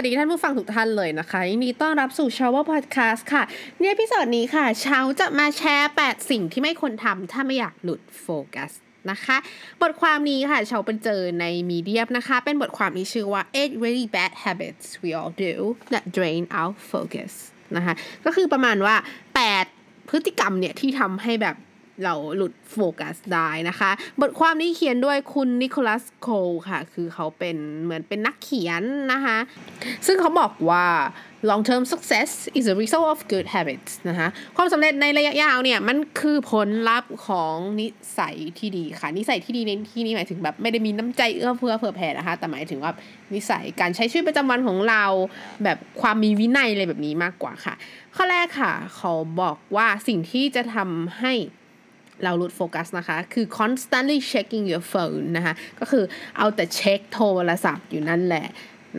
วัสดีท่านผู้ฟังทุกท่านเลยนะคะยินดีต้อนรับสู่ Shower Podcast ค่ะใน episode นี้ค่ะ เชาจะมาแชร์ 8 สิ่งที่ไม่ควรทำถ้าไม่อยากหลุดโฟกัสนะคะบทความนี้ค่ะเชาไปเจอใน Medium นะคะ เป็นบทความที่ชื่อว่า eight really bad habits we all do that drain our focus นะคะก็คือประมาณว่า 8 พฤติกรรมเนี่ยที่ทำให้แบบ เราหลุดโฟกัสได้นะคะ บทความนี้เขียนด้วยคุณนิโคลัสโคลค่ะ คือเขาเป็นเหมือนเป็นนักเขียนนะคะ ซึ่งเขาบอกว่า long term success is a result of good habits นะคะความสำเร็จในระยะยาวเนี่ยมันคือผลลัพธ์ของนิสัยที่ดีค่ะ นิสัยที่ดีในที่นี้หมายถึงแบบไม่ได้มีน้ำใจเอื้อเฟื้อเผื่อแผ่นะคะ แต่หมายถึงว่านิสัยการใช้ชีวิตประจำวันของเราแบบความมีวินัยอะไรแบบนี้มากกว่าค่ะ ข้อแรกค่ะ เขาบอกว่าสิ่งที่จะทำให้ เราหลุดโฟกัสนะคะ คือ constantly checking your phone นะคะ ก็คือเอาแต่เช็คโทรศัพท์อยู่นั่นแหละ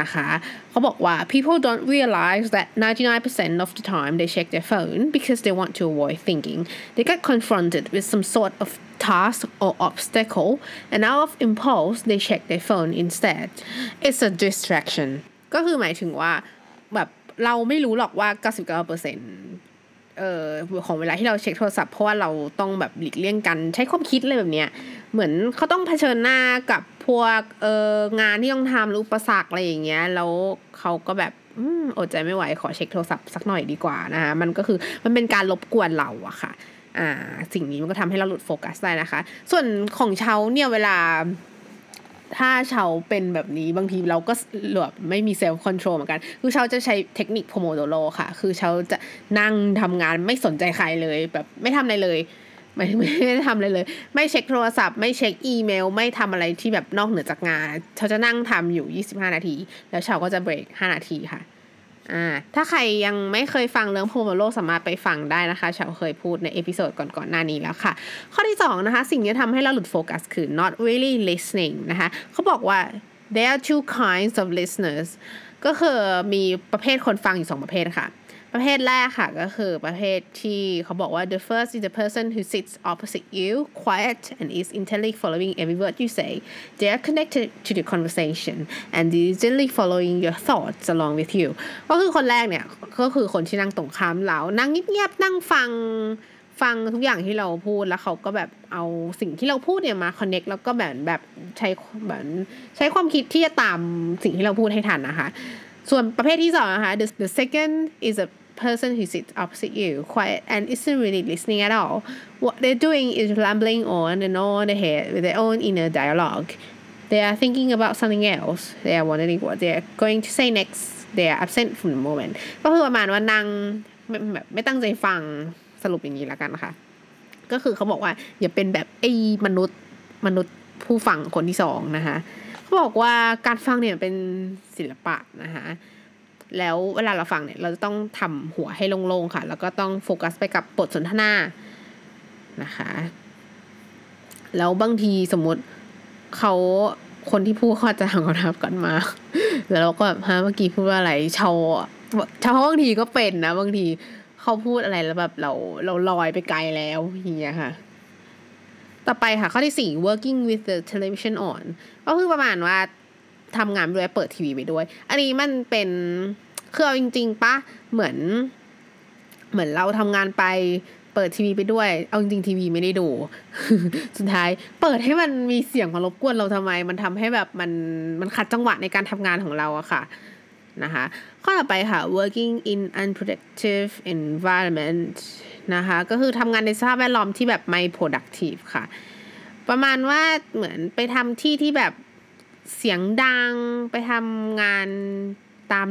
นะคะเขาบอกว่า people don't realize that 99% of the time they check their phone because they want to avoid thinking they get confronted with some sort of task or obstacle and out of impulse they check their phone instead it's a distraction ก็คือหมายถึงว่าแบบเราไม่รู้หรอกว่า 99% เอ่อของเวลาที่เราเช็คโทรศัพท์เพราะว่าเราต้องแบบหลีกเลี่ยงกันใช้ความคิดอะไรแบบเนี้ยเหมือนเขาต้องเผชิญหน้ากับพวกเอ่องานที่ต้องทำหรืออุปสรรคอะไรอย่างเงี้ยแล้วเขาก็แบบอืมอดใจไม่ไหวขอเช็คโทรศัพท์สักหน่อยดีกว่านะคะมันก็คือมันเป็นการรบกวนเราอะค่ะ อ่า สิ่งนี้มันก็ทำให้เราหลุดโฟกัสได้นะคะ ส่วนของเชาเนี่ยเวลา ถ้าเชาเป็นแบบนี้บางทีเราก็แบบไม่มี self control เหมือนกัน คือเชาจะใช้เทคนิค Pomodoro ค่ะ คือเชาจะนั่งทำงานไม่สนใจใครเลยแบบไม่ทำอะไรเลยไม่ไม่ได้ทำอะไรเลย ไม่เช็คโทรศัพท์ไม่เช็คอีเมล ไม่ทำอะไรที่แบบนอกเหนือจากงานเชาจะนั่งทำอยู่ 25 นาที แล้วเชาก็จะเบรก 5 นาทีค่ะ อ่าถ้าใครยังไม่เคยฟังเรื่อง Pomodoro สามารถไปฟังได้นะคะเชาเคยพูดใน episode ก่อนๆหน้านี้แล้วค่ะ ข้อที่สองนะคะ สิ่งที่ทำให้เราหลุดโฟกัสคือ not really listening นะคะเขาบอกว่า there are two kinds of listeners ก็คือมีประเภทคนฟังอยู่สองประเภทค่ะ ประเภทแรกค่ะก็คือประเภทที่เขาบอกว่า the first is the person who sits opposite you quiet and is intently following every word you say they are connected to the conversation and diligently following your thoughts along with you ก็คือคนแรกเนี่ยก็คือคนที่นั่งตรงข้ามเรา นั่งเงียบๆนั่งฟังฟังทุกอย่างที่เราพูดแล้วเขาก็แบบเอาสิ่งที่เราพูดเนี่ยมาคอนเน็กแล้วก็แบบแบบใช้แบบใช้ความคิดที่จะตามสิ่งที่เราพูดให้ทันนะคะ ส่วนประเภทที่สองนะคะ the the second is a person who sits opposite you quiet and isn't really listening at all what they're doing is rambling on and on ahead with their own inner dialogue they are thinking about something else they are wondering what they are going to say next they are absent from the moment ก็คือประมาณว่านั่งแบบไม่ตั้งใจฟังสรุปอย่างนี้แล้วกันนะคะ ก็คือเขาบอกว่า อย่าเป็นแบบไอ้มนุษย์มนุษย์ผู้ฟังคนที่สองนะคะ เขาบอกว่าการฟังเนี่ยเป็นศิลปะนะคะ แล้วเวลาเราฟังเนี่ยเราจะต้องทำหัวให้โล่งๆค่ะ แล้วก็ต้องโฟกัสไปกับบทสนทนานะคะ แล้วบางทีสมมติเขาคนที่พูดเขาจะทำคำถามก่อนมา แล้วเราก็แบบฮะเมื่อกี้พูดว่าอะไรชาวชาวบางทีก็เป็นนะ บางทีเขาพูดอะไรแล้วแบบเราเราลอยไปไกลแล้วอย่างเงี้ยค่ะ ต่อไปค่ะข้อที่สี่ working with the television on ก็คือประมาณว่า ทำงานด้วยเปิดทีวีไปด้วย อันนี้มันเป็นคือเอาจริง ๆปะเหมือน เหมือนเราทำงานไปเปิดทีวีไปด้วย เอาจริงๆทีวีไม่ได้ดู สุดท้าย เปิดให้มันมีเสียงมารบกวนเราทำไม มันทำให้แบบมันมันขัดจังหวะในการทำงานของเราอะค่ะนะคะ ข้อต่อไปค่ะ working in unproductive environment นะคะ ก็คือทำงานในสภาพแวดล้อมที่แบบไม่ productive ค่ะ ประมาณว่าเหมือนไปทำที่ที่แบบ เสียงดังไปทำงานตาม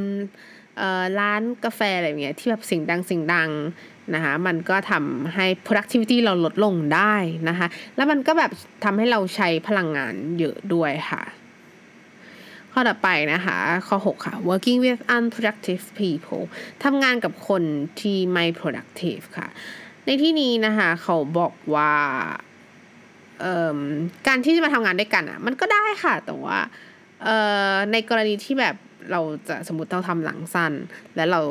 ร้านกาแฟอะไรอย่างเงี้ยที่แบบเสียงดังเสียงดังนะคะมันก็ทำให้ productivity เราลดลงได้นะคะแล้วมันก็แบบทำให้เราใช้พลังงานเยอะด้วยค่ะ ข้อต่อไปนะคะ ข้อ 6 ค่ะ working with unproductive people ทำงานกับคนที่ไม่ productive ค่ะ ในที่นี้นะคะ เขาบอกว่า การที่จะมาทำงานด้วยกันอะ มันก็ได้ค่ะ แต่ว่าในกรณีที่แบบเราจะสมมติต้องทำหลังสั้น แล้วเรา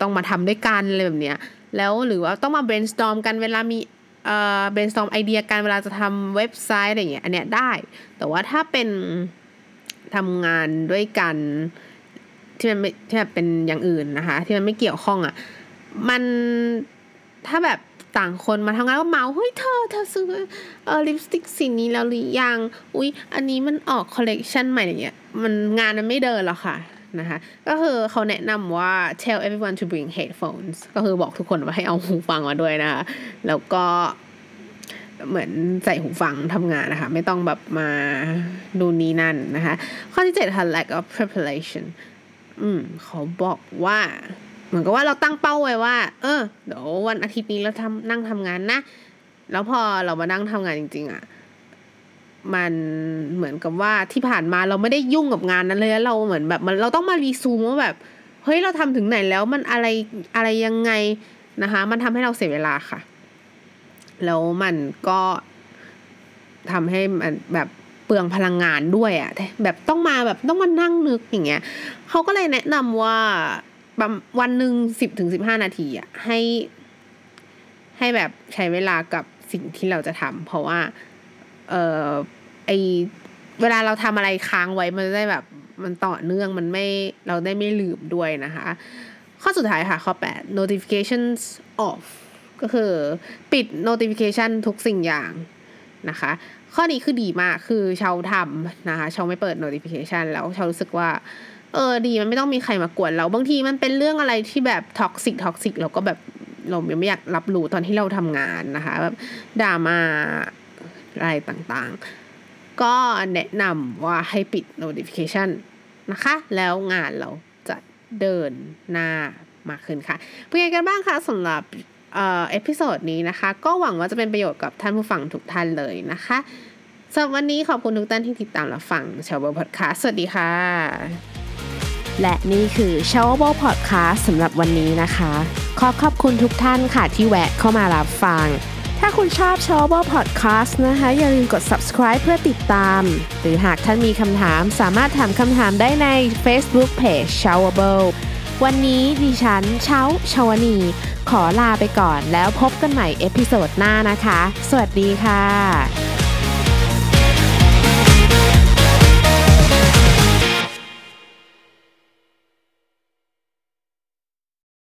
ต้องมาทำด้วยกันอะไรแบบเนี้ย แล้วหรือว่าต้องมา brainstorm กันเวลามีเอ่อ brainstorm ไอเดียกันเวลาจะทำเว็บไซต์อะไรเงี้ยอันเนี้ยได้ แต่ว่าถ้าเป็นทำงานด้วยกันที่มันไม่ที่แบบเป็นอย่างอื่นนะคะ ที่มันไม่เกี่ยวข้องอะ่ะ มันถ้าแบบ ต่างคนมาทำงานก็เมาท์เฮ้ยเธอเธอซื้อเออลิปสติกสีนี้แล้วหรือยัง อุ๊ยอันนี้มันออกคอลเลกชันใหม่อย่างเงี้ยมันงานมันไม่เดินหรอกค่ะนะคะก็คือเขาแนะนำว่า tell everyone to bring headphones ก็คือบอกทุกคนว่าให้เอาหูฟังมาด้วยนะคะ แล้วก็เหมือนใส่หูฟังทำงานนะคะ ไม่ต้องแบบมาดูนี้นั่นนะคะ ข้อที่เจ็ดค่ะ lack of preparation อืมเขาบอกว่า เหมือนกับว่าเราตั้งเป้าไว้ว่า เออเดี๋ยววันอาทิตย์นี้เราทำนั่งทำงานนะ แล้วพอเรามานั่งทำงานจริง ๆอะ่ะมันเหมือนกับว่าที่ผ่านมาเราไม่ได้ยุ่งกับงานนั้นเลยแล้วเราเหมือนแบบมันเราต้องมารีซูมว่าแบบเฮ้ยเราทำถึงไหนแล้วมันอะไรอะไรยังไงนะคะ มันทำให้เราเสียเวลาค่ะ แล้วมันก็ทำให้มันแบบเปลืองพลังงานด้วยอะ่ะแบบต้องมาแบบต้องมานั่งนึกอย่างเงี้ยเขาก็เลยแนะนำว่า วันหนึ่งสิบถึงสิบห้านาทีอะ่ะให้ ให้แบบใช้เวลากับสิ่งที่เราจะทำเพราะว่า เออไอเวลาเราทำอะไรค้างไว้มันได้แบบ มันต่อเนื่องมันไม่เราได้ไม่ลืมด้วยนะคะ ข้อสุดท้ายค่ะข้อ 8 notifications off ก็คือปิด notification ทุกสิ่งอย่างนะคะ ข้อนี้คือดีมากคือเชาทำนะคะเชาไม่เปิด notification แล้วเชารู้สึกว่า เออดีมันไม่ต้องมีใครมากวนเราบางทีมันเป็นเรื่องอะไรที่แบบ toxic toxic เราก็แบบเราไม่อยากรับรู้ตอนที่เราทำงานนะคะแบบดราม่าอะไรต่างๆ ก็แนะนำว่าให้ปิด notification นะคะ แล้วงานเราจะเดินหน้ามากขึ้นค่ะเป็นไงกันบ้างคะสำหรับ episode นี้นะคะ ก็หวังว่าจะเป็นประโยชน์กับท่านผู้ฟังทุกท่านเลยนะคะสำหรับวันนี้ขอบคุณทุกท่านที่ติดตามรับฟัง showable podcast สวัสดีค่ะ และนี่คือ s h o w a b l e Podcast สำหรับวันนี้นะคะ ขอขอบคุณทุกท่านค่ะที่แวะเข้ามารับฟัง ถ้าคุณชอบ s h o w a b l e Podcast นะคะ อย่าลืมกด subscribe เพื่อติดตาม หรือหากท่านมีคำถามสามารถถามคำถามได้ใน Facebook Page s h o w a b l e วันนี้ดิฉันเช้าชาวนี ขอลาไปก่อนแล้วพบกันใหม่ episode หน้านะคะ สวัสดีค่ะ